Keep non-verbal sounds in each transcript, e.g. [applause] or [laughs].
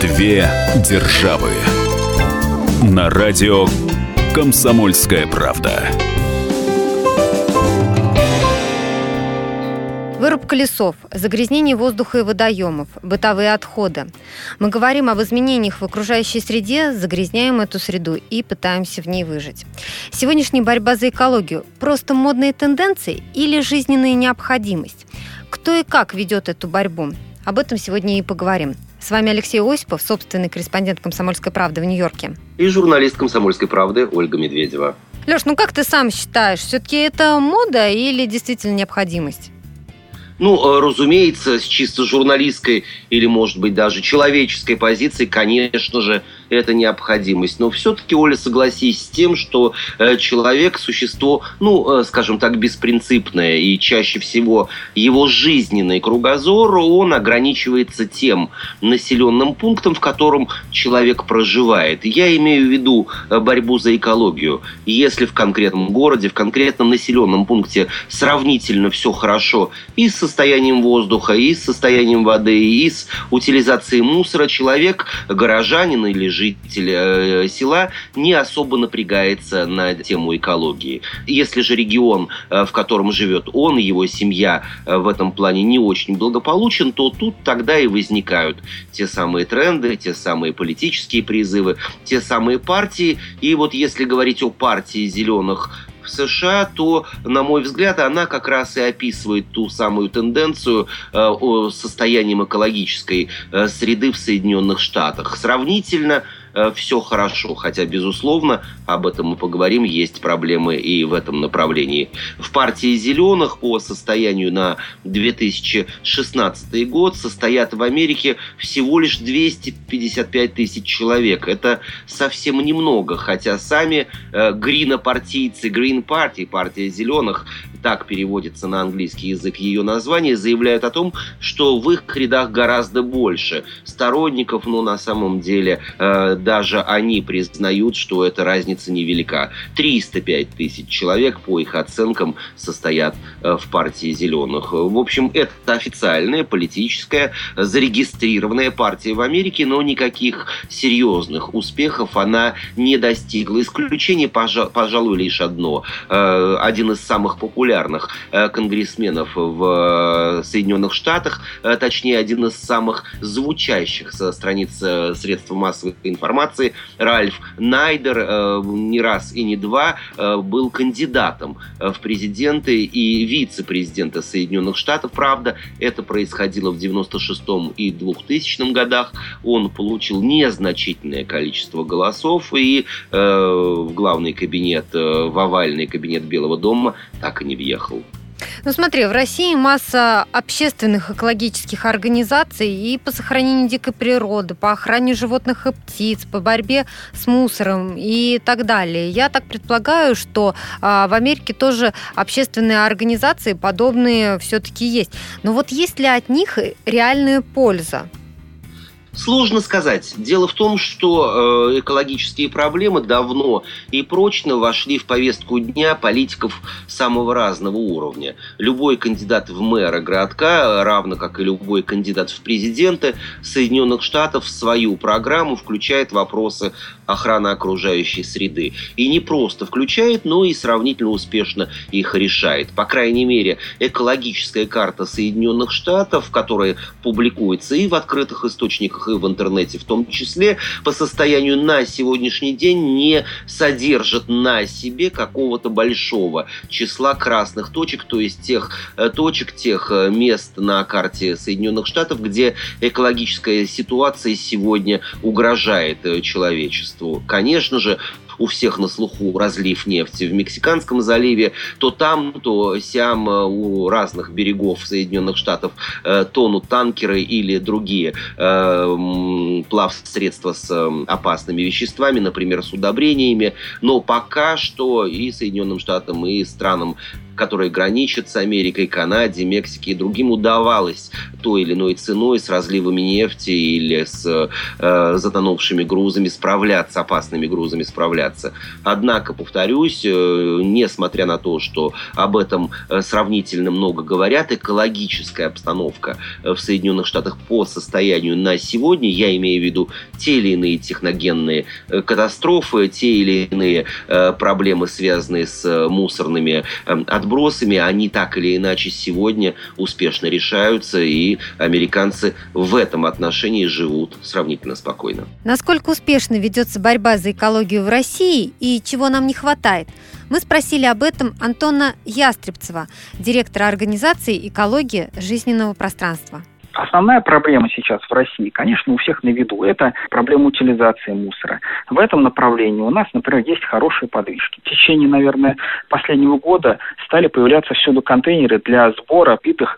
Две державы. На радио Комсомольская правда. Вырубка лесов, загрязнение воздуха и водоемов, бытовые отходы. Мы говорим об изменениях в окружающей среде, загрязняем эту среду и пытаемся в ней выжить. Сегодняшняя борьба за экологию – просто модные тенденции или жизненная необходимость? Кто и как ведет эту борьбу? Об этом сегодня и поговорим. С вами Алексей Осипов, собственный корреспондент «Комсомольской правды» в Нью-Йорке. И журналист «Комсомольской правды» Ольга Медведева. Леш, ну как ты сам считаешь, все-таки это мода или действительно необходимость? Ну, э, разумеется, с чисто журналистской или, может быть, даже человеческой позиции, конечно же, это необходимость. Но все-таки, Оля, согласись с тем, что э, человек – существо, ну, э, скажем так, беспринципное, и чаще всего его жизненный кругозор, он ограничивается тем населенным пунктом, в котором человек проживает. Я имею в виду борьбу за экологию. Если в конкретном городе, в конкретном населенном пункте сравнительно все хорошо и со состоянием воздуха, и с состоянием воды, и с утилизацией мусора, человек, горожанин или житель э, села не особо напрягается на тему экологии. Если же регион, э, в котором живет он и его семья э, в этом плане не очень благополучен, то тут тогда и возникают те самые тренды, те самые политические призывы, те самые партии. И вот если говорить о партии зеленых в США, то, на мой взгляд, она как раз и описывает ту самую тенденцию э, о состоянии экологической э, среды в Соединенных Штатах. Сравнительно Э, все хорошо. Хотя, безусловно, об этом мы поговорим, есть проблемы и в этом направлении. В партии «Зеленых» по состоянию на 2016 год состоят в Америке всего лишь 255 тысяч человек. Это совсем немного, хотя сами э, гринопартийцы, Green Party, партия «Зеленых», так переводится на английский язык ее название, заявляют о том, что в их рядах гораздо больше сторонников, но на самом деле э, даже они признают, что эта разница невелика. 305 тысяч человек, по их оценкам, состоят э, в партии «Зеленых». В общем, это официальная, политическая, зарегистрированная партия в Америке, но никаких серьезных успехов она не достигла. Исключение, пожалуй, лишь одно. Э, один из самых популярных э, конгрессменов в Соединенных Штатах, точнее, один из самых звучащих со страниц средств массовой информации, информации, Ральф Найдер э, не раз и не два э, был кандидатом э, в президенты и вице-президента Соединенных Штатов. Правда, это происходило в 96-м и 2000 годах. Он получил незначительное количество голосов и в главный кабинет, в овальный кабинет Белого дома так и не въехал. Ну смотри, в России масса общественных экологических организаций и по сохранению дикой природы, по охране животных и птиц, по борьбе с мусором и так далее. Я так предполагаю, что а, в Америке тоже общественные организации подобные все-таки есть. Но вот есть ли от них реальная польза? Сложно сказать. Дело в том, что э, экологические проблемы давно и прочно вошли в повестку дня политиков самого разного уровня. Любой кандидат в мэра городка, равно как и любой кандидат в президенты Соединенных Штатов, в свою программу включает вопросы охраны окружающей среды. И не просто включает, но и сравнительно успешно их решает. По крайней мере, экологическая карта Соединенных Штатов, которая публикуется и в открытых источниках, и в интернете в том числе, по состоянию на сегодняшний день не содержит на себе какого-то большого числа красных точек, то есть тех э, точек, тех э, мест на карте Соединенных Штатов, где экологическая ситуация сегодня угрожает э, человечеству. Конечно же, у всех на слуху разлив нефти в Мексиканском заливе, то там, то сям э, у разных берегов Соединенных Штатов э, тонут танкеры или другие э, плавсредства с э, опасными веществами, например, с удобрениями. Но пока что и Соединенным Штатам, и странам которые граничат с Америкой, Канаде, Мексике и другим, удавалось той или иной ценой с разливами нефти или с э, затонувшими грузами справляться, опасными грузами справляться. Однако, повторюсь, э, несмотря на то, что об этом э, сравнительно много говорят, экологическая обстановка э, в Соединенных Штатах по состоянию на сегодня, я имею в виду те или иные техногенные э, катастрофы, те или иные э, проблемы, связанные с мусорными э, отбросами, они так или иначе сегодня успешно решаются, и американцы в этом отношении живут сравнительно спокойно. Насколько успешно ведется борьба за экологию в России и чего нам не хватает? Мы спросили об этом Антона Ястребцева, директора организации «Экология жизненного пространства». Основная проблема сейчас в России, конечно, у всех на виду, это проблема утилизации мусора. В этом направлении у нас, например, есть хорошие подвижки. В течение, наверное, последнего года стали появляться всюду контейнеры для сбора питых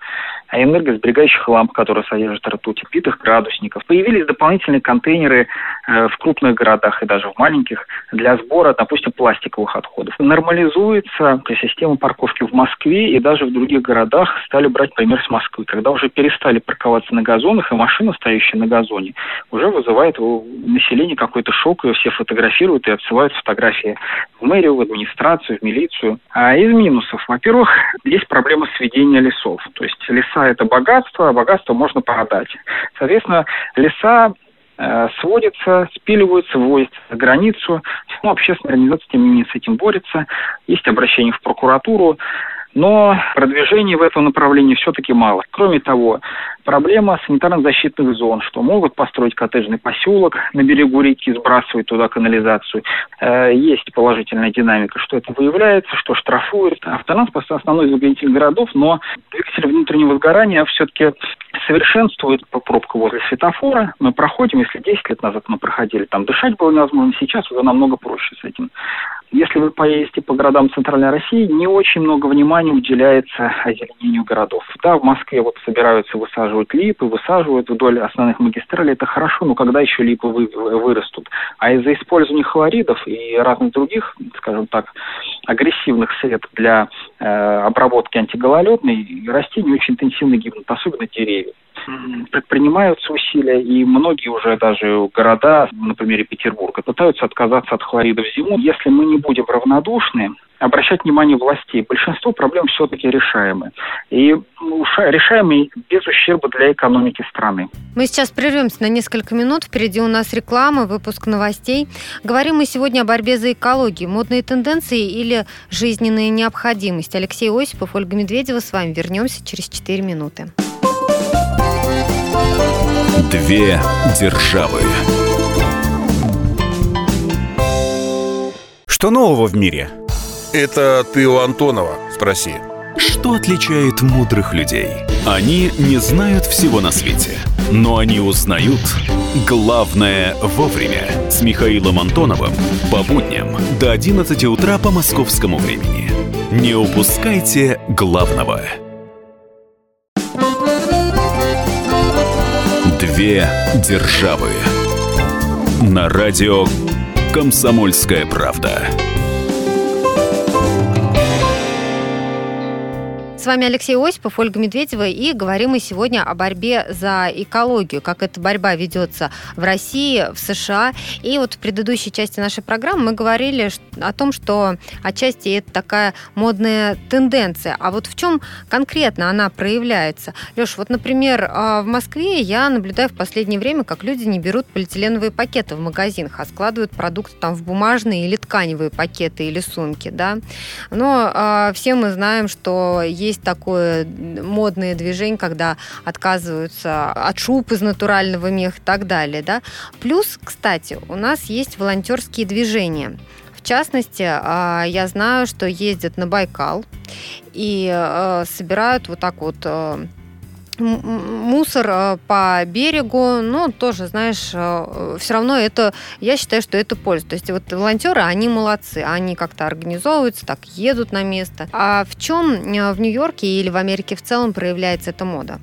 а энергосберегающих ламп, которые содержат ртуть, питых градусников. Появились дополнительные контейнеры э, в крупных городах и даже в маленьких для сбора, допустим, пластиковых отходов. Нормализуется система парковки в Москве и даже в других городах стали брать пример с Москвы, когда уже перестали парковаться на газонах, и машина, стоящая на газоне, уже вызывает у населения какой-то шок, ее все фотографируют и отсылают фотографии в мэрию, в администрацию, в милицию. А из минусов, во-первых, есть проблема сведения лесов. То есть леса – это богатство, а богатство можно продать. Соответственно, леса э, сводятся, спиливаются, вводятся за границу. Ну, общественная организация, тем не менее, с этим борется. Есть обращение в прокуратуру. Но продвижения в этом направлении все-таки мало. Кроме того, проблема санитарно-защитных зон, что могут построить коттеджный поселок на берегу реки, сбрасывать туда канализацию. Э, есть положительная динамика, что это выявляется, что штрафуют. Автотранспорт основной загрянитель городов, но двигатель внутреннего сгорания все-таки совершенствует пробку возле светофора. Мы проходим, если 10 лет назад мы проходили, там дышать было невозможно, сейчас уже намного проще с этим. Если вы поедете по городам Центральной России, не очень много внимания уделяется озеленению городов. Да, в Москве вот собираются высаживать липы, высаживают вдоль основных магистралей, это хорошо, но когда еще липы вы, вырастут? А из-за использования хлоридов и разных других, скажем так, агрессивных средств для обработки антигололедной, растения очень интенсивно гибнут, особенно деревья предпринимаются усилия, и многие уже даже города, на примере Петербурга, пытаются отказаться от хлоридов зиму. Если мы не будем равнодушны, обращать внимание властей. Большинство проблем все-таки решаемы. И ну, решаемы без ущерба для экономики страны. Мы сейчас прервемся на несколько минут. Впереди у нас реклама, выпуск новостей. Говорим мы сегодня о борьбе за экологию, модные тенденции или жизненная необходимость. Алексей Осипов, Ольга Медведева с вами. Вернемся через 4 минуты. Две державы. Что нового в мире? Это ты у Антонова спроси. Что отличает мудрых людей? Они не знают всего на свете, но они узнают главное вовремя. С Михаилом Антоновым по будням до 11 утра по московскому времени. Не упускайте главного. Две державы. На радио Комсомольская правда. С вами Алексей Осипов, Ольга Медведева, и говорим мы сегодня о борьбе за экологию, как эта борьба ведется в России, в США. И вот в предыдущей части нашей программы мы говорили о том, что отчасти это такая модная тенденция. А вот в чем конкретно она проявляется? Леш, вот, например, а, в Москве я наблюдаю в последнее время, как люди не берут полиэтиленовые пакеты в магазинах, а складывают продукты там в бумажные или тканевые пакеты или сумки, да. Но э, все мы знаем, что есть есть такое модное движение, когда отказываются от шуб из натурального меха и так далее. Да? Плюс, кстати, у нас есть волонтерские движения. В частности, а, я знаю, что ездят на Байкал и а, собирают вот так вот а, мусор э, по берегу, ну, тоже, знаешь, э, все равно это, я считаю, что это польза. То есть вот волонтеры, они молодцы, они как-то организовываются, так едут на место. А в чем э, в Нью-Йорке или в Америке в целом проявляется эта мода?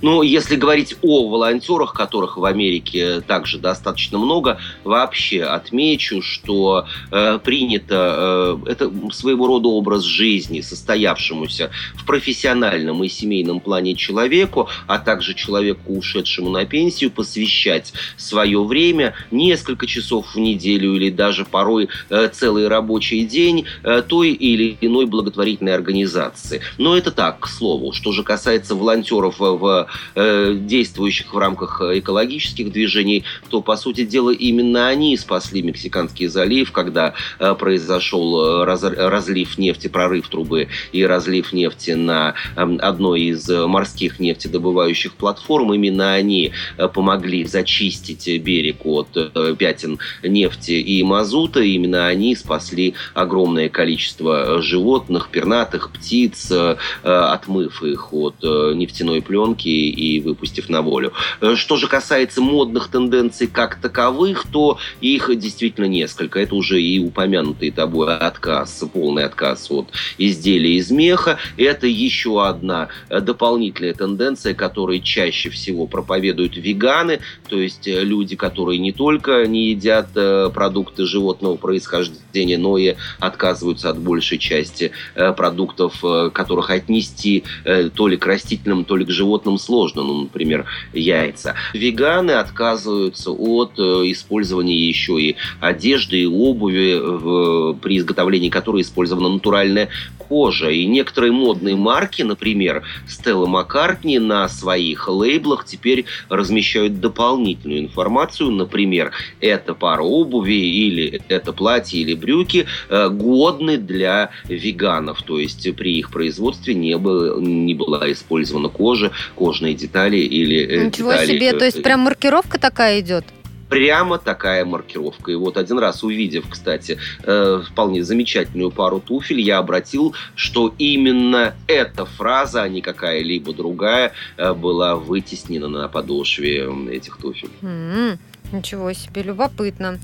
Но если говорить о волонтерах, которых в Америке также достаточно много, вообще отмечу, что э, принято э, это своего рода образ жизни, состоявшемуся в профессиональном и семейном плане человеку, а также человеку, ушедшему на пенсию, посвящать свое время несколько часов в неделю или даже порой э, целый рабочий день э, той или иной благотворительной организации. Но это так, к слову. Что же касается волонтеров в э, действующих в рамках экологических движений, то, по сути дела, именно они спасли Мексиканский залив, когда э, произошел раз, разлив нефти, прорыв трубы и разлив нефти на э, одной из морских нефтедобывающих платформ. Именно они э, помогли зачистить берег от э, пятен нефти и мазута. Именно они спасли огромное количество животных, пернатых, птиц, э, отмыв их от э, нефтяной пленки и выпустив на волю. Э, что же касается модных тенденций как таковых, то их действительно несколько. Это уже и упомянутый тобой отказ, полный отказ от изделий из меха. Это еще одна дополнительная тенденция, которую чаще всего проповедуют веганы, то есть люди, которые не только не едят продукты животного происхождения, но и отказываются от большей части продуктов, которых отнести э, то ли к растительным, то ли к животным сложно. Ну, например, яйца. Веганы отказываются от э, использования еще и одежды и обуви, в, при изготовлении которой использована натуральная кожа. И некоторые модные марки, например, Стелла Маккартни на своих лейблах теперь размещают дополнительную информацию. Например, эта пара обуви или это платье или брюки э, годны для веганов. То есть при их производстве не, было, не была использована кожа, кожные детали или э, Ничего детали, себе, то есть э, прям маркировка такая идет? прямо такая маркировка. И вот один раз увидев, кстати, э, вполне замечательную пару туфель, я обратил, что именно эта фраза, а не какая-либо другая, э, была вытеснена на подошве этих туфель. Mm-hmm. Ничего себе, любопытно.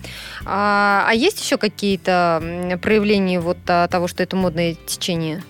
А, а есть еще какие-то проявления вот а, того, что это модное течение?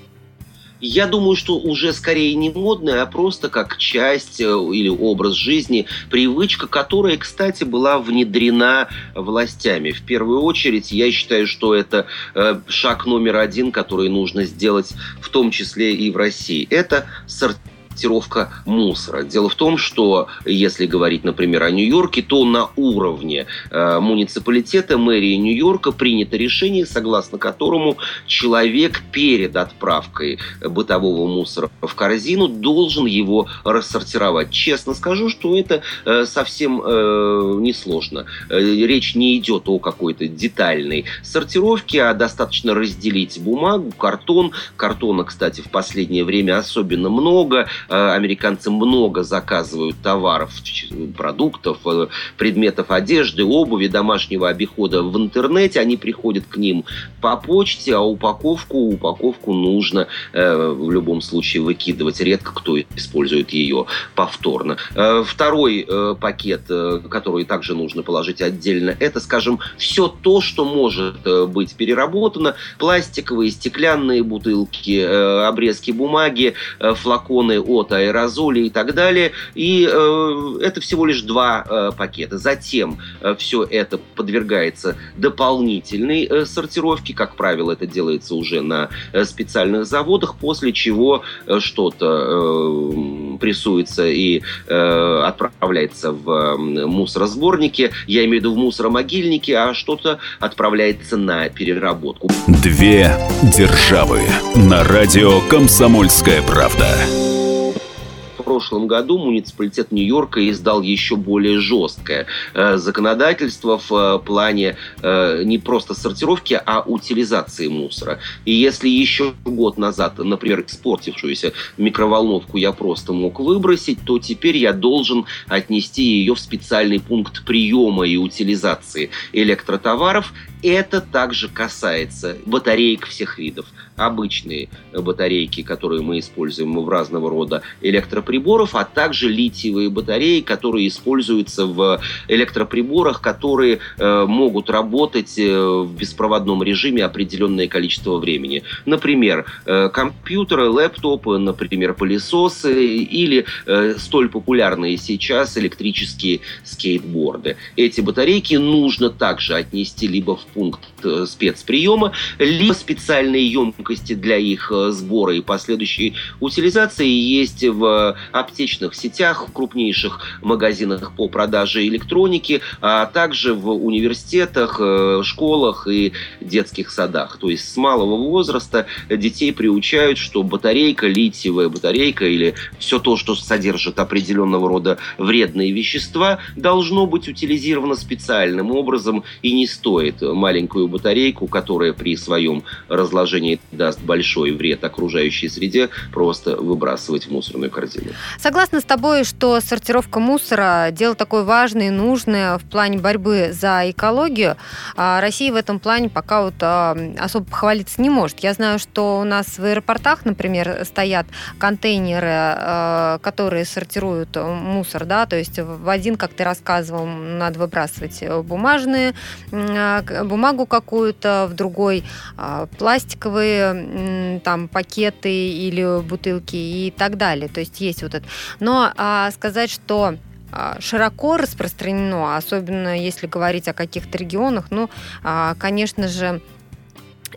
Я думаю, что уже скорее не модная, а просто как часть э, или образ жизни, привычка, которая, кстати, была внедрена властями. В первую очередь, я считаю, что это э, шаг номер один, который нужно сделать в том числе и в России. Это сортировка сортировка мусора. Дело в том, что если говорить, например, о Нью-Йорке, то на уровне э, муниципалитета, мэрии Нью-Йорка принято решение, согласно которому человек перед отправкой бытового мусора в корзину должен его рассортировать. Честно скажу, что это э, совсем э, несложно. Э, речь не идет о какой-то детальной сортировке, а достаточно разделить бумагу, картон. Картона, кстати, в последнее время особенно много. Э, американцы много заказывают товаров, продуктов, э, предметов одежды, обуви, домашнего обихода в интернете. Они приходят к ним по почте, а упаковку, упаковку нужно э, в любом случае выкидывать. Редко кто использует ее повторно. Второй пакет, который также нужно положить отдельно, это, скажем, все то, что может быть переработано. Пластиковые, стеклянные бутылки, обрезки бумаги, флаконы от аэрозолей и так далее. И э, это всего лишь два э, пакета. Затем э, все это подвергается дополнительной э, сортировке. Как правило, это делается уже на э, специальных заводах, после чего э, что-то э, прессуется и э, отправляется в э, мусоросборники. Я имею в виду в мусоромогильники, а что-то отправляется на переработку. Две державы на радио «Комсомольская правда» прошлом году муниципалитет Нью-Йорка издал еще более жесткое э, законодательство в э, плане э, не просто сортировки, а утилизации мусора. И если еще год назад, например, испортившуюся микроволновку я просто мог выбросить, то теперь я должен отнести ее в специальный пункт приема и утилизации электротоваров. Это также касается батареек всех видов. Обычные батарейки, которые мы используем в разного рода электроприборов, а также литиевые батареи, которые используются в электроприборах, которые э, могут работать э, в беспроводном режиме определенное количество времени. Например, э, компьютеры, лэптопы, например, пылесосы или э, столь популярные сейчас электрические скейтборды. Эти батарейки нужно также отнести либо в пункт э, спецприема, либо специальные емкости для их э, сбора и последующей утилизации есть в аптечных сетях, в крупнейших магазинах по продаже электроники, а также в университетах, э, школах и детских садах. То есть с малого возраста детей приучают, что батарейка, литиевая батарейка или все то, что содержит определенного рода вредные вещества, должно быть утилизировано специальным образом и не стоит маленькую батарейку, которая при своем разложении даст большой вред окружающей среде, просто выбрасывать в мусорную корзину. Согласна с тобой, что сортировка мусора – дело такое важное и нужное в плане борьбы за экологию. А Россия в этом плане пока вот а, особо похвалиться не может. Я знаю, что у нас в аэропортах, например, стоят контейнеры, а, которые сортируют мусор, да, то есть в один, как ты рассказывал, надо выбрасывать бумажные, бумагу какую-то, в другой пластиковые там пакеты или бутылки и так далее. То есть есть вот это. Но а, сказать, что а, широко распространено, особенно если говорить о каких-то регионах, ну, а, конечно же,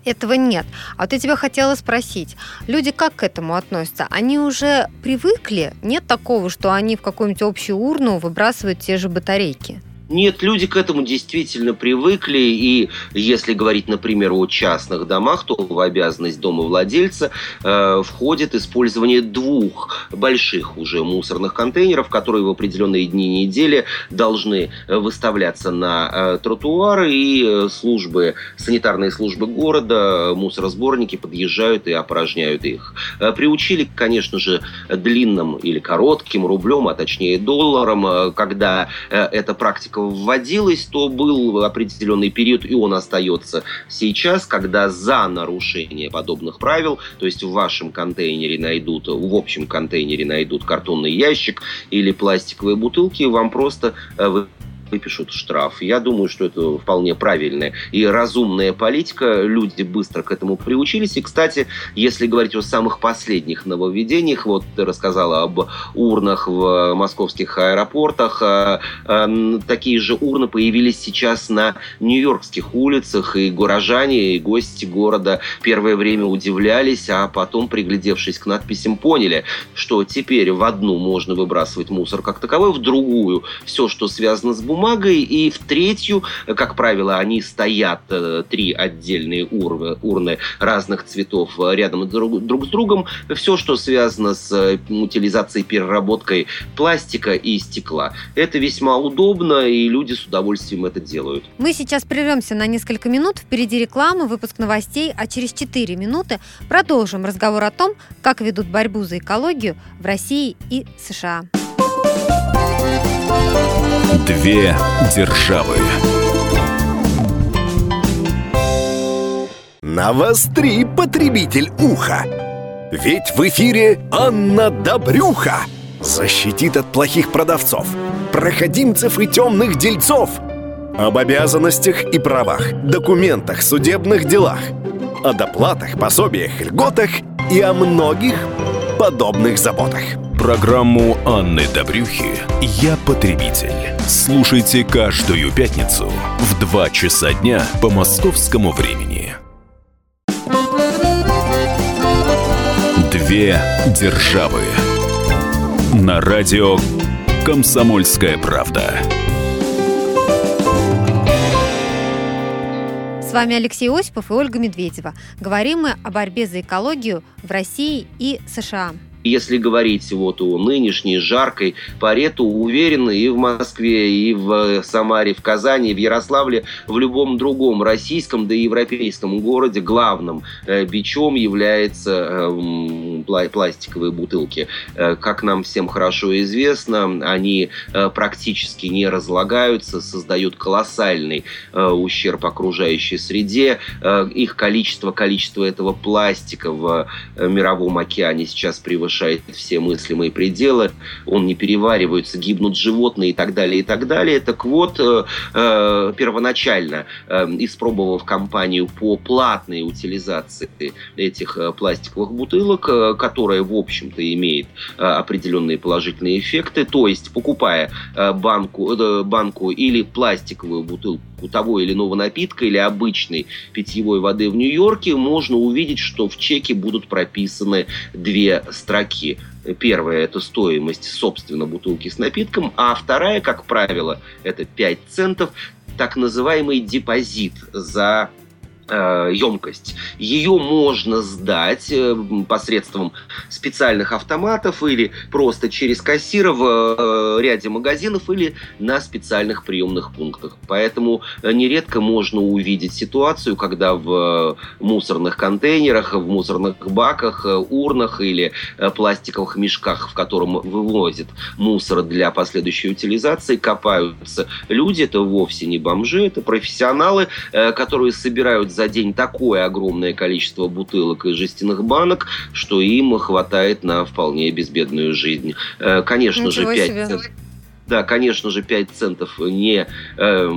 этого нет. А вот я тебя хотела спросить, люди как к этому относятся? Они уже привыкли? Нет такого, что они в какую-нибудь общую урну выбрасывают те же батарейки? Нет, люди к этому действительно привыкли, и если говорить, например, о частных домах, то в обязанность домовладельца э, входит использование двух больших уже мусорных контейнеров, которые в определенные дни недели должны выставляться на э, тротуары, и э, службы, санитарные службы города, мусоросборники подъезжают и опорожняют их. Э, приучили, конечно же, длинным или коротким рублем, а точнее долларом, э, когда э, эта практика вводилось, то был определенный период, и он остается сейчас, когда за нарушение подобных правил, то есть в вашем контейнере найдут, в общем контейнере найдут картонный ящик или пластиковые бутылки, вам просто э, выпишут штраф. Я думаю, что это вполне правильная и разумная политика. Люди быстро к этому приучились. И, кстати, если говорить о самых последних нововведениях, вот ты рассказала об урнах в московских аэропортах. А, а, такие же урны появились сейчас на нью-йоркских улицах, и горожане, и гости города первое время удивлялись, а потом, приглядевшись к надписям, поняли, что теперь в одну можно выбрасывать мусор как таковой, в другую все, что связано с бумагой, бумагой, и в третью, как правило, они стоят, э, три отдельные урны, урны разных цветов рядом друг, друг с другом. Все, что связано с э, утилизацией, переработкой пластика и стекла. Это весьма удобно, и люди с удовольствием это делают. Мы сейчас прервемся на несколько минут. Впереди реклама, выпуск новостей, а через 4 минуты продолжим разговор о том, как ведут борьбу за экологию в России и США. Две державы. Навостри, потребитель уха! Ведь в эфире Анна Добрюха защитит от плохих продавцов, проходимцев и темных дельцов. Об обязанностях и правах, документах, судебных делах, о доплатах, пособиях, льготах и о многих подобных заботах. Программу Анны Добрюхи «Я потребитель». Слушайте каждую пятницу в 2 часа дня по московскому времени. Две державы. На радио «Комсомольская правда». С вами Алексей Осипов и Ольга Медведева. Говорим мы о борьбе за экологию в России и США. Если говорить вот о нынешней жаркой паре, то уверен и в Москве, и в Самаре, в Казани, в Ярославле, в любом другом российском да и европейском городе главным э, бичом является э, пластиковые бутылки. Э, как нам всем хорошо известно, они э, практически не разлагаются, создают колоссальный э, ущерб окружающей среде. Э, их количество, количество этого пластика в э, мировом океане сейчас превышает превышает все мыслимые пределы, он не переваривается, гибнут животные и так далее, и так далее. Так вот, э, э, первоначально, э, испробовав кампанию по платной утилизации этих пластиковых бутылок, которая, в общем-то, имеет определенные положительные эффекты, то есть, покупая банку, банку или пластиковую бутылку того или иного напитка или обычной питьевой воды в Нью-Йорке, можно увидеть, что в чеке будут прописаны две строки. Первая – это стоимость, собственно, бутылки с напитком, а вторая, как правило, это 5 центов, так называемый депозит за емкость. Ее можно сдать э, посредством специальных автоматов или просто через кассира в э, ряде магазинов или на специальных приемных пунктах. Поэтому нередко можно увидеть ситуацию, когда в мусорных контейнерах, в мусорных баках, урнах или пластиковых мешках, в котором вывозят мусор для последующей утилизации, копаются люди. Это вовсе не бомжи, это профессионалы, которые собирают за день такое огромное количество бутылок и жестяных банок, что им хватает на вполне безбедную жизнь. Э, конечно Ничего же, 5 себе. Да, конечно же, 5 центов не э,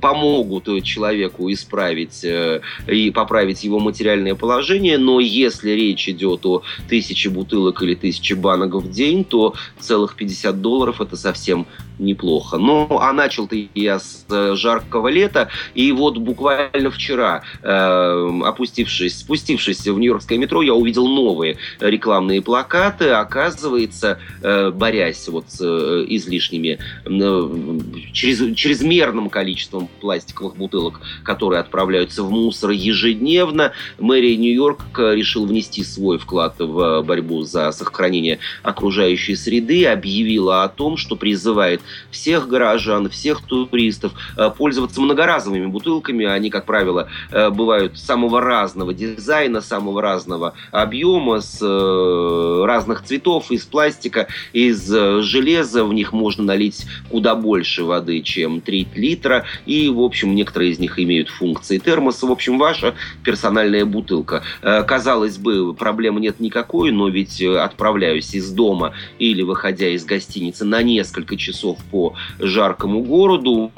помогут человеку исправить э, и поправить его материальное положение, но если речь идет о тысяче бутылок или тысяче банок в день, то целых 50 долларов это совсем неплохо. Но а начал-то я с э, жаркого лета, и вот буквально вчера, э, опустившись, спустившись в Нью-Йоркское метро, я увидел новые рекламные плакаты. Оказывается, э, борясь вот с э, излишними, э, через, чрезмерным количеством пластиковых бутылок, которые отправляются в мусор ежедневно, мэрия Нью-Йорка решил внести свой вклад в борьбу за сохранение окружающей среды, объявила о том, что призывает всех горожан, всех туристов э, пользоваться многоразовыми бутылками. Они, как правило, э, бывают самого разного дизайна, самого разного объема, с э, разных цветов, из пластика, из железа. В них можно налить куда больше воды, чем 3 литра. И, в общем, некоторые из них имеют функции термоса. В общем, ваша персональная бутылка. Казалось бы, проблемы нет никакой, но ведь отправляюсь из дома или выходя из гостиницы на несколько часов по жаркому городу,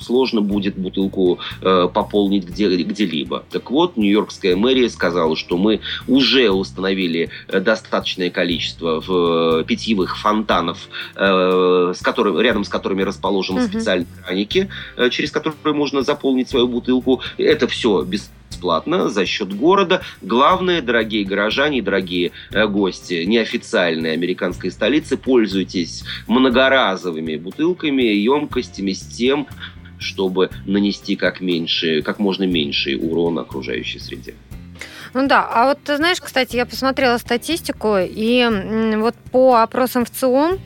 сложно будет бутылку э, пополнить где, где-либо. Так вот, Нью-Йоркская мэрия сказала, что мы уже установили э, достаточное количество в э, питьевых фонтанов, э, с которым, рядом с которыми расположены угу. специальные краники, э, через которые можно заполнить свою бутылку. Это все без бесплатно за счет города. Главное, дорогие горожане, дорогие э, гости неофициальной американской столицы, пользуйтесь многоразовыми бутылками, емкостями с тем, чтобы нанести как, меньше, как можно меньший урон окружающей среде. Ну да, а вот ты знаешь, кстати, я посмотрела статистику, и вот по опросам в ЦИОМ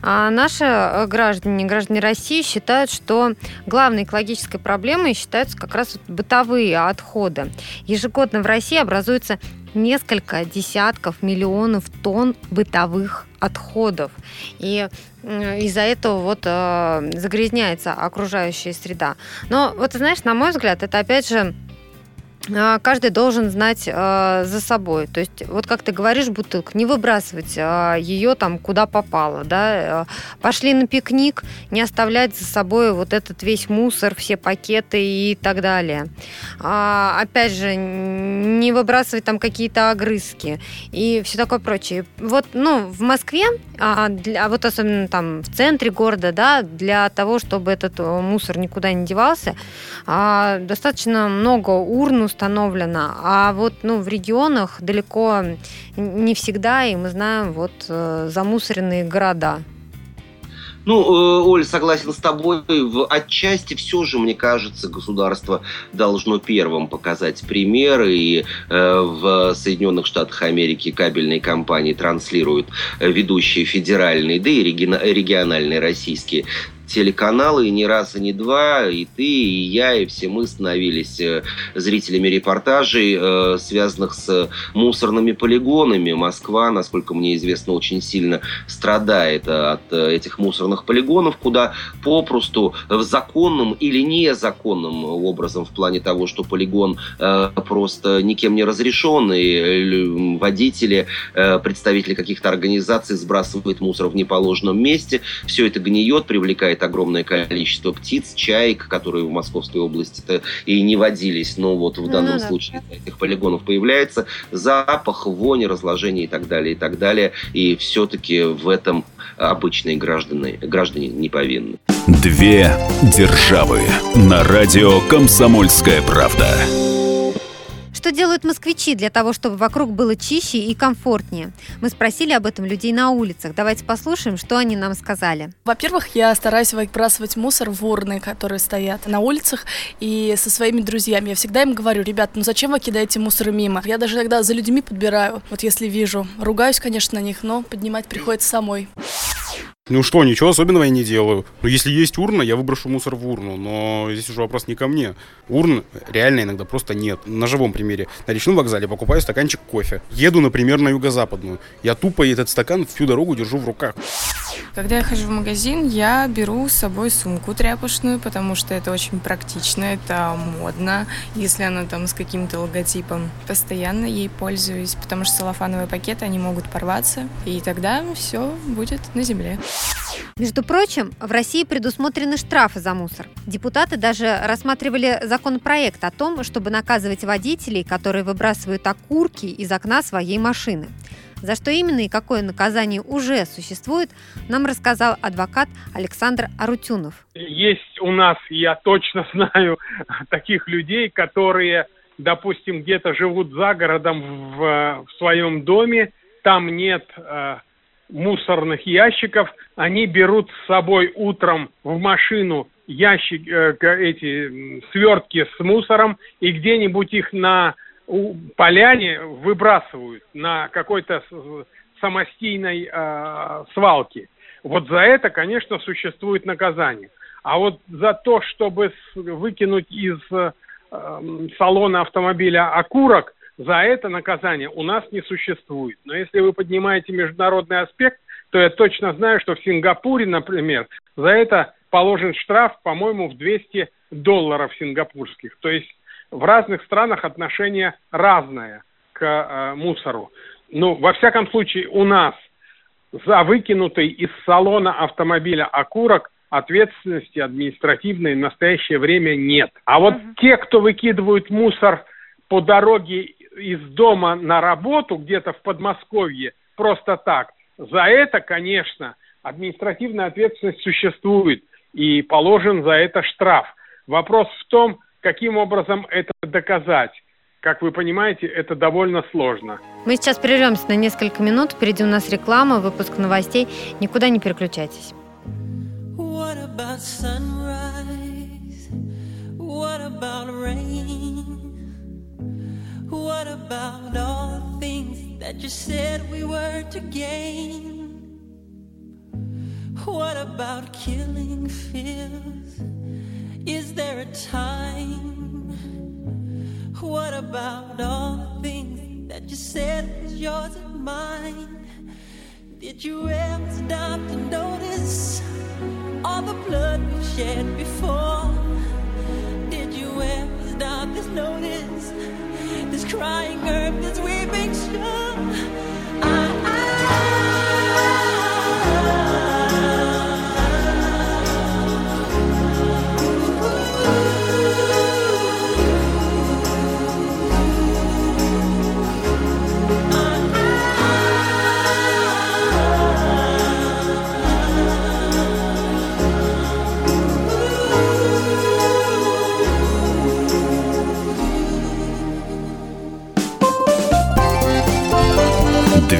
а, наши э, граждане, граждане России считают, что главной экологической проблемой считаются как раз бытовые отходы. Ежегодно в России образуется несколько десятков миллионов тонн бытовых отходов. И из-за этого вот э, загрязняется окружающая среда. Но вот знаешь, на мой взгляд, это опять же каждый должен знать э, за собой. То есть, вот как ты говоришь, бутылка, не выбрасывать э, ее там куда попало, да. Э, пошли на пикник, не оставлять за собой вот этот весь мусор, все пакеты и так далее. А, опять же, не выбрасывать там какие-то огрызки и все такое прочее. Вот, ну, в Москве, а, для, вот особенно там в центре города, да, для того, чтобы этот мусор никуда не девался, а, достаточно много урн установлено, а вот ну, в регионах далеко не всегда, и мы знаем вот э, замусоренные города. Ну, э, Оль, согласен с тобой. В отчасти все же, мне кажется, государство должно первым показать пример. И э, в Соединенных Штатах Америки кабельные компании транслируют ведущие федеральные, да и региональные российские телеканалы, и не раз, и не два, и ты, и я, и все мы становились э, зрителями репортажей, э, связанных с мусорными полигонами. Москва, насколько мне известно, очень сильно страдает от этих мусорных полигонов, куда попросту в законном или незаконным образом в плане того, что полигон просто никем не разрешен, и водители, представители каких-то организаций сбрасывают мусор в неположенном месте, все это гниет, привлекает огромное количество птиц, чаек, которые в Московской области-то и не водились, но вот в данном да, случае да. этих полигонов появляется запах, вонь, разложение и так далее, и так далее. И все-таки в этом обычные граждане, граждане не повинны. Две державы на радио «Комсомольская правда». Что делают москвичи для того, чтобы вокруг было чище и комфортнее? Мы спросили об этом людей на улицах. Давайте послушаем, что они нам сказали. Во-первых, я стараюсь выбрасывать мусор в урны, которые стоят на улицах, и со своими друзьями. Я всегда им говорю, ребят, ну зачем вы кидаете мусор мимо? Я даже иногда за людьми подбираю, вот если вижу. Ругаюсь, конечно, на них, но поднимать приходится самой. Ну что, ничего особенного я не делаю. Ну, если есть урна, я выброшу мусор в урну. Но здесь уже вопрос не ко мне. Урн реально иногда просто нет. На живом примере. На речном вокзале покупаю стаканчик кофе. Еду, например, на юго-западную. Я тупо этот стакан всю дорогу держу в руках. Когда я хожу в магазин, я беру с собой сумку тряпочную, потому что это очень практично, это модно, если она там с каким-то логотипом. Постоянно ей пользуюсь, потому что салофановые пакеты, они могут порваться, и тогда все будет на земле. Между прочим, в России предусмотрены штрафы за мусор. Депутаты даже рассматривали законопроект о том, чтобы наказывать водителей, которые выбрасывают окурки из окна своей машины. За что именно и какое наказание уже существует, нам рассказал адвокат Александр Арутюнов. Есть у нас, я точно [laughs] знаю, таких людей, которые, допустим, где-то живут за городом в, в своем доме, там нет э, мусорных ящиков, они берут с собой утром в машину ящик, э, эти свертки с мусором и где-нибудь их на у поляне выбрасывают на какой-то самостийной э, свалке. Вот за это, конечно, существует наказание. А вот за то, чтобы выкинуть из э, салона автомобиля окурок, за это наказание у нас не существует. Но если вы поднимаете международный аспект, то я точно знаю, что в Сингапуре, например, за это положен штраф, по-моему, в 200 долларов сингапурских. То есть в разных странах отношение разное к э, мусору. Ну, во всяком случае, у нас за выкинутый из салона автомобиля окурок ответственности административной в настоящее время нет. А вот uh-huh. те, кто выкидывают мусор по дороге из дома на работу где-то в Подмосковье просто так, за это, конечно, административная ответственность существует и положен за это штраф. Вопрос в том, Каким образом это доказать? Как вы понимаете, это довольно сложно. Мы сейчас прервемся на несколько минут. Впереди у нас реклама, выпуск новостей. Никуда не переключайтесь. What about sunrise? What about rain? What about all the things that you said we were to gain? What about killing fears? Is there a time? What about all the things that you said was yours and mine? Did you ever stop to notice all the blood we shed before? Did you ever stop to notice this crying earth, this weeping shore? I,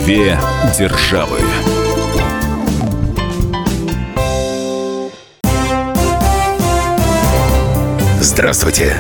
Две державы. Здравствуйте,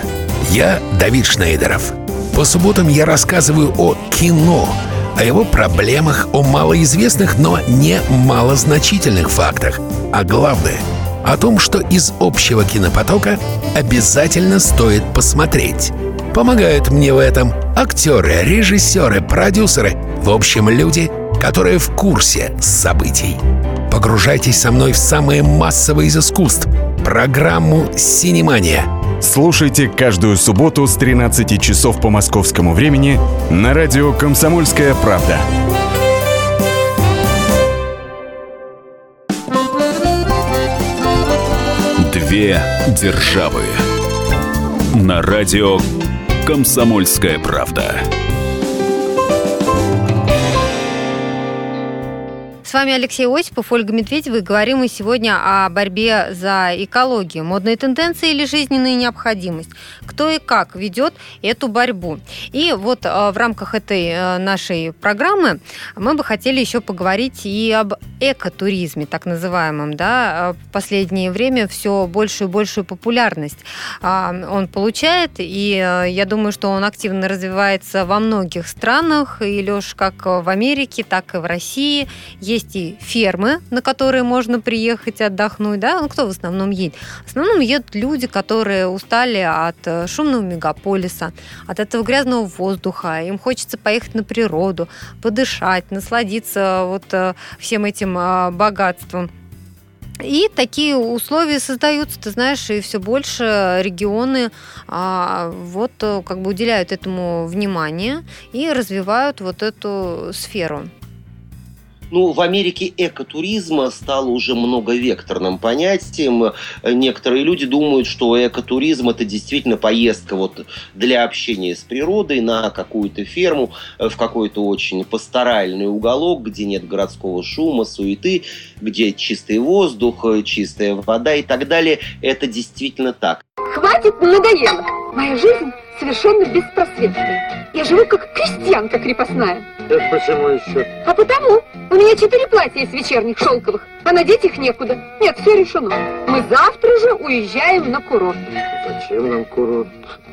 я Давид Шнейдеров. По субботам я рассказываю о кино, о его проблемах, о малоизвестных, но не малозначительных фактах. А главное – о том, что из общего кинопотока обязательно стоит посмотреть. Помогают мне в этом актеры, режиссеры, продюсеры, в общем, люди, которые в курсе событий. Погружайтесь со мной в самое массовое из искусств – программу «Синемания». Слушайте каждую субботу с 13 часов по московскому времени на радио «Комсомольская правда». Две державы. На радио «Комсомольская правда». Вами Алексей Осипов, Ольга Медведева, и говорим мы сегодня о борьбе за экологию, модные тенденции или жизненная необходимость. Кто и как ведет эту борьбу. И вот э, в рамках этой э, нашей программы мы бы хотели еще поговорить и об экотуризме, так называемом. Да? В последнее время все большую и большую популярность он получает, и э, я думаю, что он активно развивается во многих странах, и, Леш, как в Америке, так и в России. Есть есть и фермы, на которые можно приехать отдохнуть, да, ну кто в основном едет? В основном едут люди, которые устали от э, шумного мегаполиса, от этого грязного воздуха, им хочется поехать на природу, подышать, насладиться вот э, всем этим э, богатством. И такие условия создаются, ты знаешь, и все больше регионы а, вот как бы уделяют этому внимание и развивают вот эту сферу. Ну, в Америке экотуризм стал уже многовекторным понятием. Некоторые люди думают, что экотуризм – это действительно поездка вот для общения с природой на какую-то ферму, в какой-то очень пасторальный уголок, где нет городского шума, суеты, где чистый воздух, чистая вода и так далее. Это действительно так. Хватит, надоело. Моя жизнь совершенно беспросветная. Я живу как крестьянка крепостная. Это почему еще? А потому. У меня четыре платья из вечерних шелковых, а надеть их некуда. Нет, все решено. Мы завтра же уезжаем на курорт. Зачем нам курорт?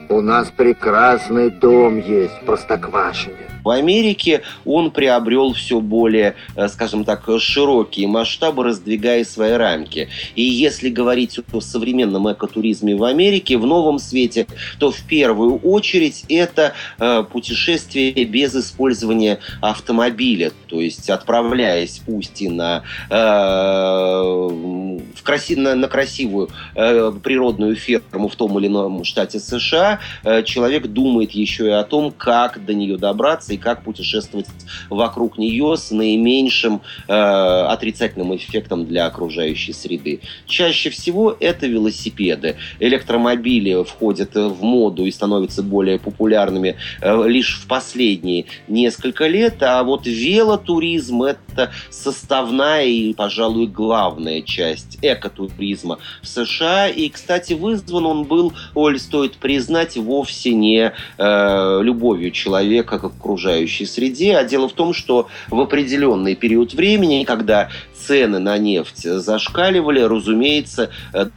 У нас прекрасный дом есть в Простоквашине. В Америке он приобрел все более, э, скажем так, широкие масштабы, раздвигая свои рамки. И если говорить о современном экотуризме в Америке, в новом свете, то в первую очередь это э, путешествие без использования автомобиля, то есть отправляясь пусть и на, э, в краси, на, на красивую природную ферму в том или ином штате США, человек думает еще и о том, как до нее добраться и как путешествовать вокруг нее с наименьшим э, отрицательным эффектом для окружающей среды. Чаще всего это велосипеды. Электромобили входят в моду и становятся более популярными э, лишь в последние несколько лет, а вот велотуризм – это составная и, пожалуй, главная часть экотуризма в США. И, кстати, вызван он был, Оль, стоит признать, вовсе не э, любовью человека к окружающей среде. А дело в том, что в определенный период времени, когда цены на нефть зашкаливали, разумеется,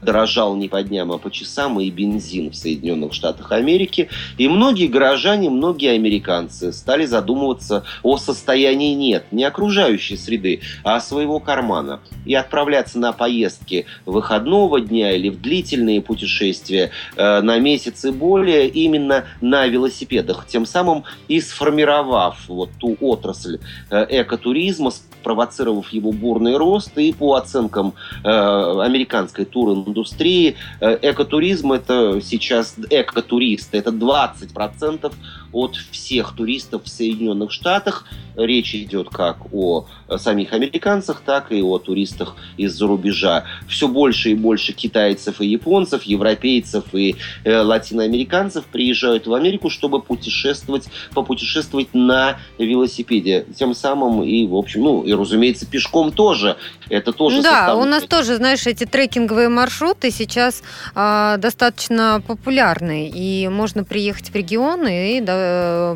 дорожал не по дням, а по часам и бензин в Соединенных Штатах Америки. И многие горожане, многие американцы стали задумываться о состоянии нет, не окружающей среды, а своего кармана. И отправляться на поездки выходного дня или в длительные путешествия э, на месяц и более именно на велосипедах, тем самым и сформировав вот ту отрасль э, экотуризма, спровоцировав его бурный рост. И по оценкам э, американской туриндустрии, экотуризм это сейчас экотуристы, это 20% от всех туристов в Соединенных Штатах. Речь идет как о самих американцах, так и о туристах из-за рубежа. Все больше и больше китайцев и японцев, европейцев и э, латиноамериканцев приезжают в Америку, чтобы путешествовать, попутешествовать на велосипеде. Тем самым и, в общем, ну, и, разумеется, пешком тоже. Это тоже Да, у нас тоже, знаешь, эти трекинговые маршруты сейчас э, достаточно популярны. И можно приехать в регион и да,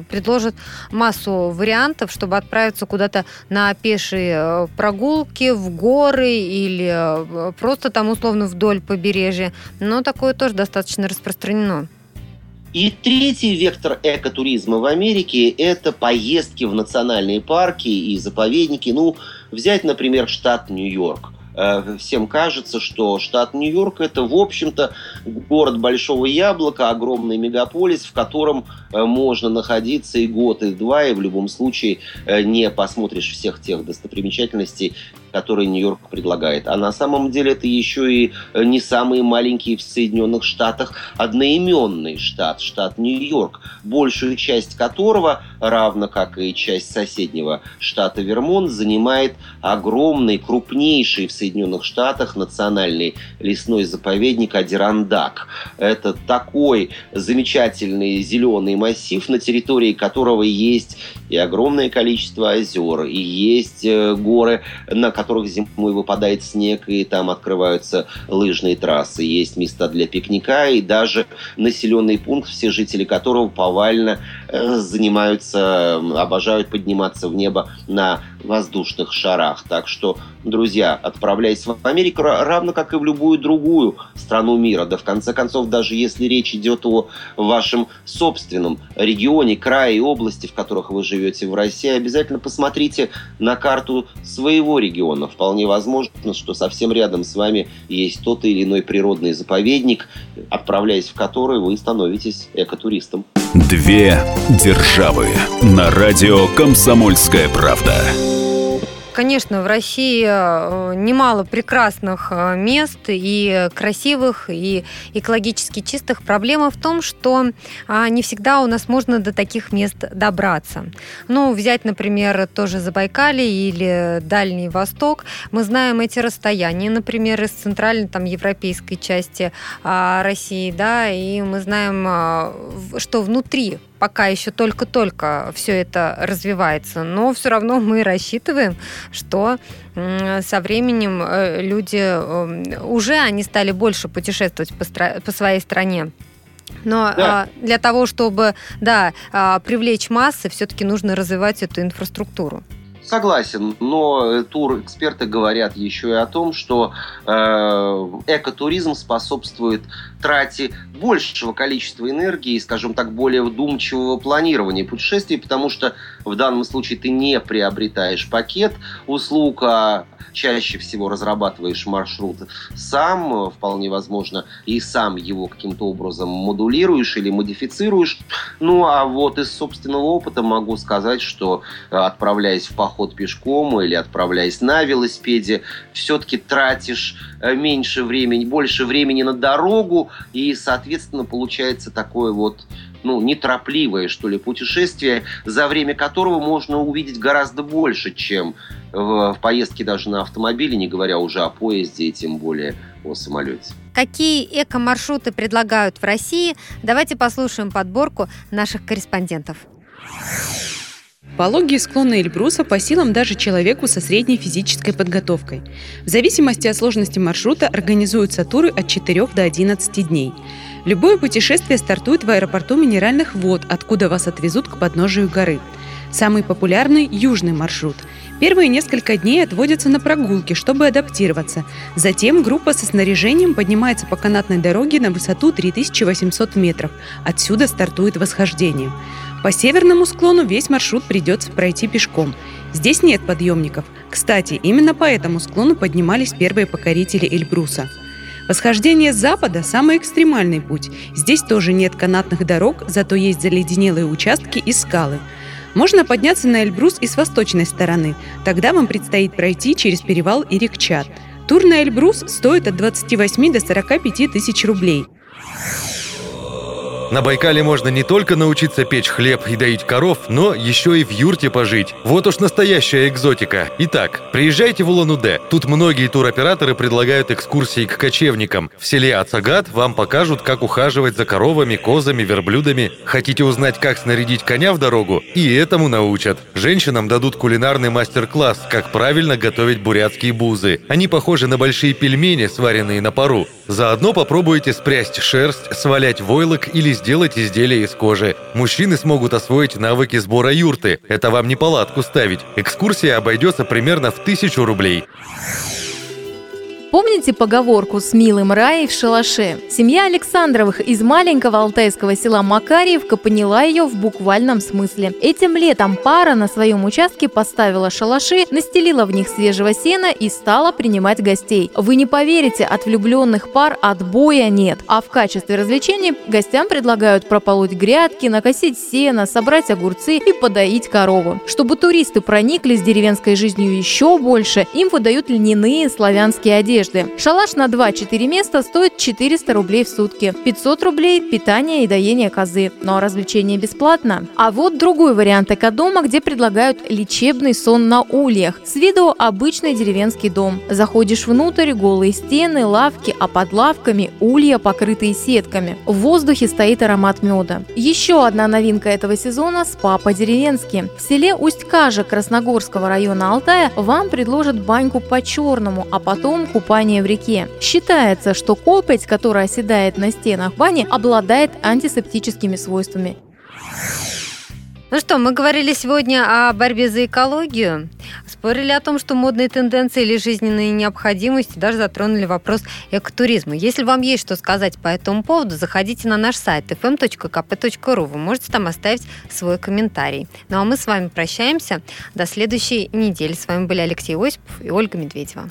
предложат массу вариантов, чтобы отправиться куда-то на пешие э, прогулки, в горы или э, просто там условно вдоль побережья. Но такое тоже достаточно распространено. И третий вектор экотуризма в Америке – это поездки в национальные парки и заповедники. Ну, взять, например, штат Нью-Йорк – э, всем кажется, что штат Нью-Йорк это, в общем-то, город Большого Яблока, огромный мегаполис, в котором э, можно находиться и год, и два, и в любом случае э, не посмотришь всех тех достопримечательностей, которые Нью-Йорк предлагает. А на самом деле это еще и не самый маленький в Соединенных Штатах одноименный штат, штат Нью-Йорк, большую часть которого, равно как и часть соседнего штата Вермонт, занимает огромный, крупнейший в Соединенных Штатах национальный лесной заповедник Адирандак. Это такой замечательный зеленый массив, на территории которого есть и огромное количество озер, и есть э, горы, на которых зимой выпадает снег, и там открываются лыжные трассы, есть места для пикника, и даже населенный пункт, все жители которого повально занимаются, обожают подниматься в небо на воздушных шарах. Так что, друзья, отправляйтесь в Америку, равно как и в любую другую страну мира. Да в конце концов, даже если речь идет о вашем собственном регионе, крае и области, в которых вы живете в России, обязательно посмотрите на карту своего региона. Вполне возможно, что совсем рядом с вами есть тот или иной природный заповедник, отправляясь в который вы становитесь экотуристом. Две державы на радио «Комсомольская правда». Конечно, в России э, немало прекрасных э, мест и красивых, и экологически чистых. Проблема в том, что а, не всегда у нас можно до таких мест добраться. Ну, взять, например, тоже Забайкалье или Дальний Восток. Мы знаем эти расстояния, например, из центральной там, европейской части а, России, да, и мы знаем, а, что внутри пока еще только-только все это развивается, но все равно мы рассчитываем, что со временем э, люди эм, уже они стали больше путешествовать по, по своей стране. Но да. а, для того, чтобы да, а, привлечь массы, все-таки нужно развивать эту инфраструктуру. Согласен, но тур-эксперты говорят еще и о том, что э, экотуризм способствует трате большего количества энергии, скажем так, более вдумчивого планирования путешествий, потому что в данном случае ты не приобретаешь пакет услуг, а чаще всего разрабатываешь маршрут сам, вполне возможно, и сам его каким-то образом модулируешь или модифицируешь. Ну, а вот из собственного опыта могу сказать, что отправляясь в поход пешком или отправляясь на велосипеде, все-таки тратишь э, меньше времени, больше времени на дорогу, и, соответственно, получается такое вот ну, неторопливое, что ли, путешествие, за время которого можно увидеть гораздо больше, чем в, в поездке даже на автомобиле, не говоря уже о поезде и тем более о самолете. Какие эко-маршруты предлагают в России? Давайте послушаем подборку наших корреспондентов. Пологие склоны Эльбруса по силам даже человеку со средней физической подготовкой. В зависимости от сложности маршрута организуются туры от 4 до 11 дней. Любое путешествие стартует в аэропорту Минеральных вод, откуда вас отвезут к подножию горы. Самый популярный – южный маршрут. Первые несколько дней отводятся на прогулки, чтобы адаптироваться. Затем группа со снаряжением поднимается по канатной дороге на высоту 3800 метров. Отсюда стартует восхождение. По северному склону весь маршрут придется пройти пешком. Здесь нет подъемников. Кстати, именно по этому склону поднимались первые покорители Эльбруса. Восхождение с запада – самый экстремальный путь. Здесь тоже нет канатных дорог, зато есть заледенелые участки и скалы. Можно подняться на Эльбрус и с восточной стороны. Тогда вам предстоит пройти через перевал Ирикчат. Тур на Эльбрус стоит от 28 до 45 тысяч рублей. На Байкале можно не только научиться печь хлеб и доить коров, но еще и в юрте пожить. Вот уж настоящая экзотика. Итак, приезжайте в Улан-Удэ. Тут многие туроператоры предлагают экскурсии к кочевникам. В селе Ацагат вам покажут, как ухаживать за коровами, козами, верблюдами. Хотите узнать, как снарядить коня в дорогу? И этому научат. Женщинам дадут кулинарный мастер-класс, как правильно готовить бурятские бузы. Они похожи на большие пельмени, сваренные на пару. Заодно попробуйте спрясть шерсть, свалять войлок или сделать изделия из кожи. Мужчины смогут освоить навыки сбора юрты. Это вам не палатку ставить. Экскурсия обойдется примерно в тысячу рублей. Помните поговорку «с милым раей в шалаше»? Семья Александровых из маленького алтайского села Макарьевка поняла ее в буквальном смысле. Этим летом пара на своем участке поставила шалаши, настелила в них свежего сена и стала принимать гостей. Вы не поверите, от влюбленных пар отбоя нет. А в качестве развлечений гостям предлагают прополоть грядки, накосить сено, собрать огурцы и подоить корову. Чтобы туристы прониклись деревенской жизнью еще больше, им выдают льняные славянские одежды. Шалаш на 2-4 места стоит 400 рублей в сутки. 500 рублей – питание и доение козы. Но развлечение бесплатно. А вот другой вариант экодома, где предлагают лечебный сон на ульях. С виду обычный деревенский дом. Заходишь внутрь, голые стены, лавки, а под лавками улья, покрытые сетками. В воздухе стоит аромат меда. Еще одна новинка этого сезона – спа по-деревенски. В селе Усть-Кажа Красногорского района Алтая вам предложат баньку по-черному, а потом купание в реке. Считается, что копоть, которая оседает на стенах бани, обладает антисептическими свойствами. Ну что, мы говорили сегодня о борьбе за экологию, спорили о том, что модные тенденции или жизненные необходимости, даже затронули вопрос экотуризма. Если вам есть что сказать по этому поводу, заходите на наш сайт fm.kp.ru. Вы можете там оставить свой комментарий. Ну а мы с вами прощаемся. До следующей недели. С вами были Алексей Осипов и Ольга Медведева.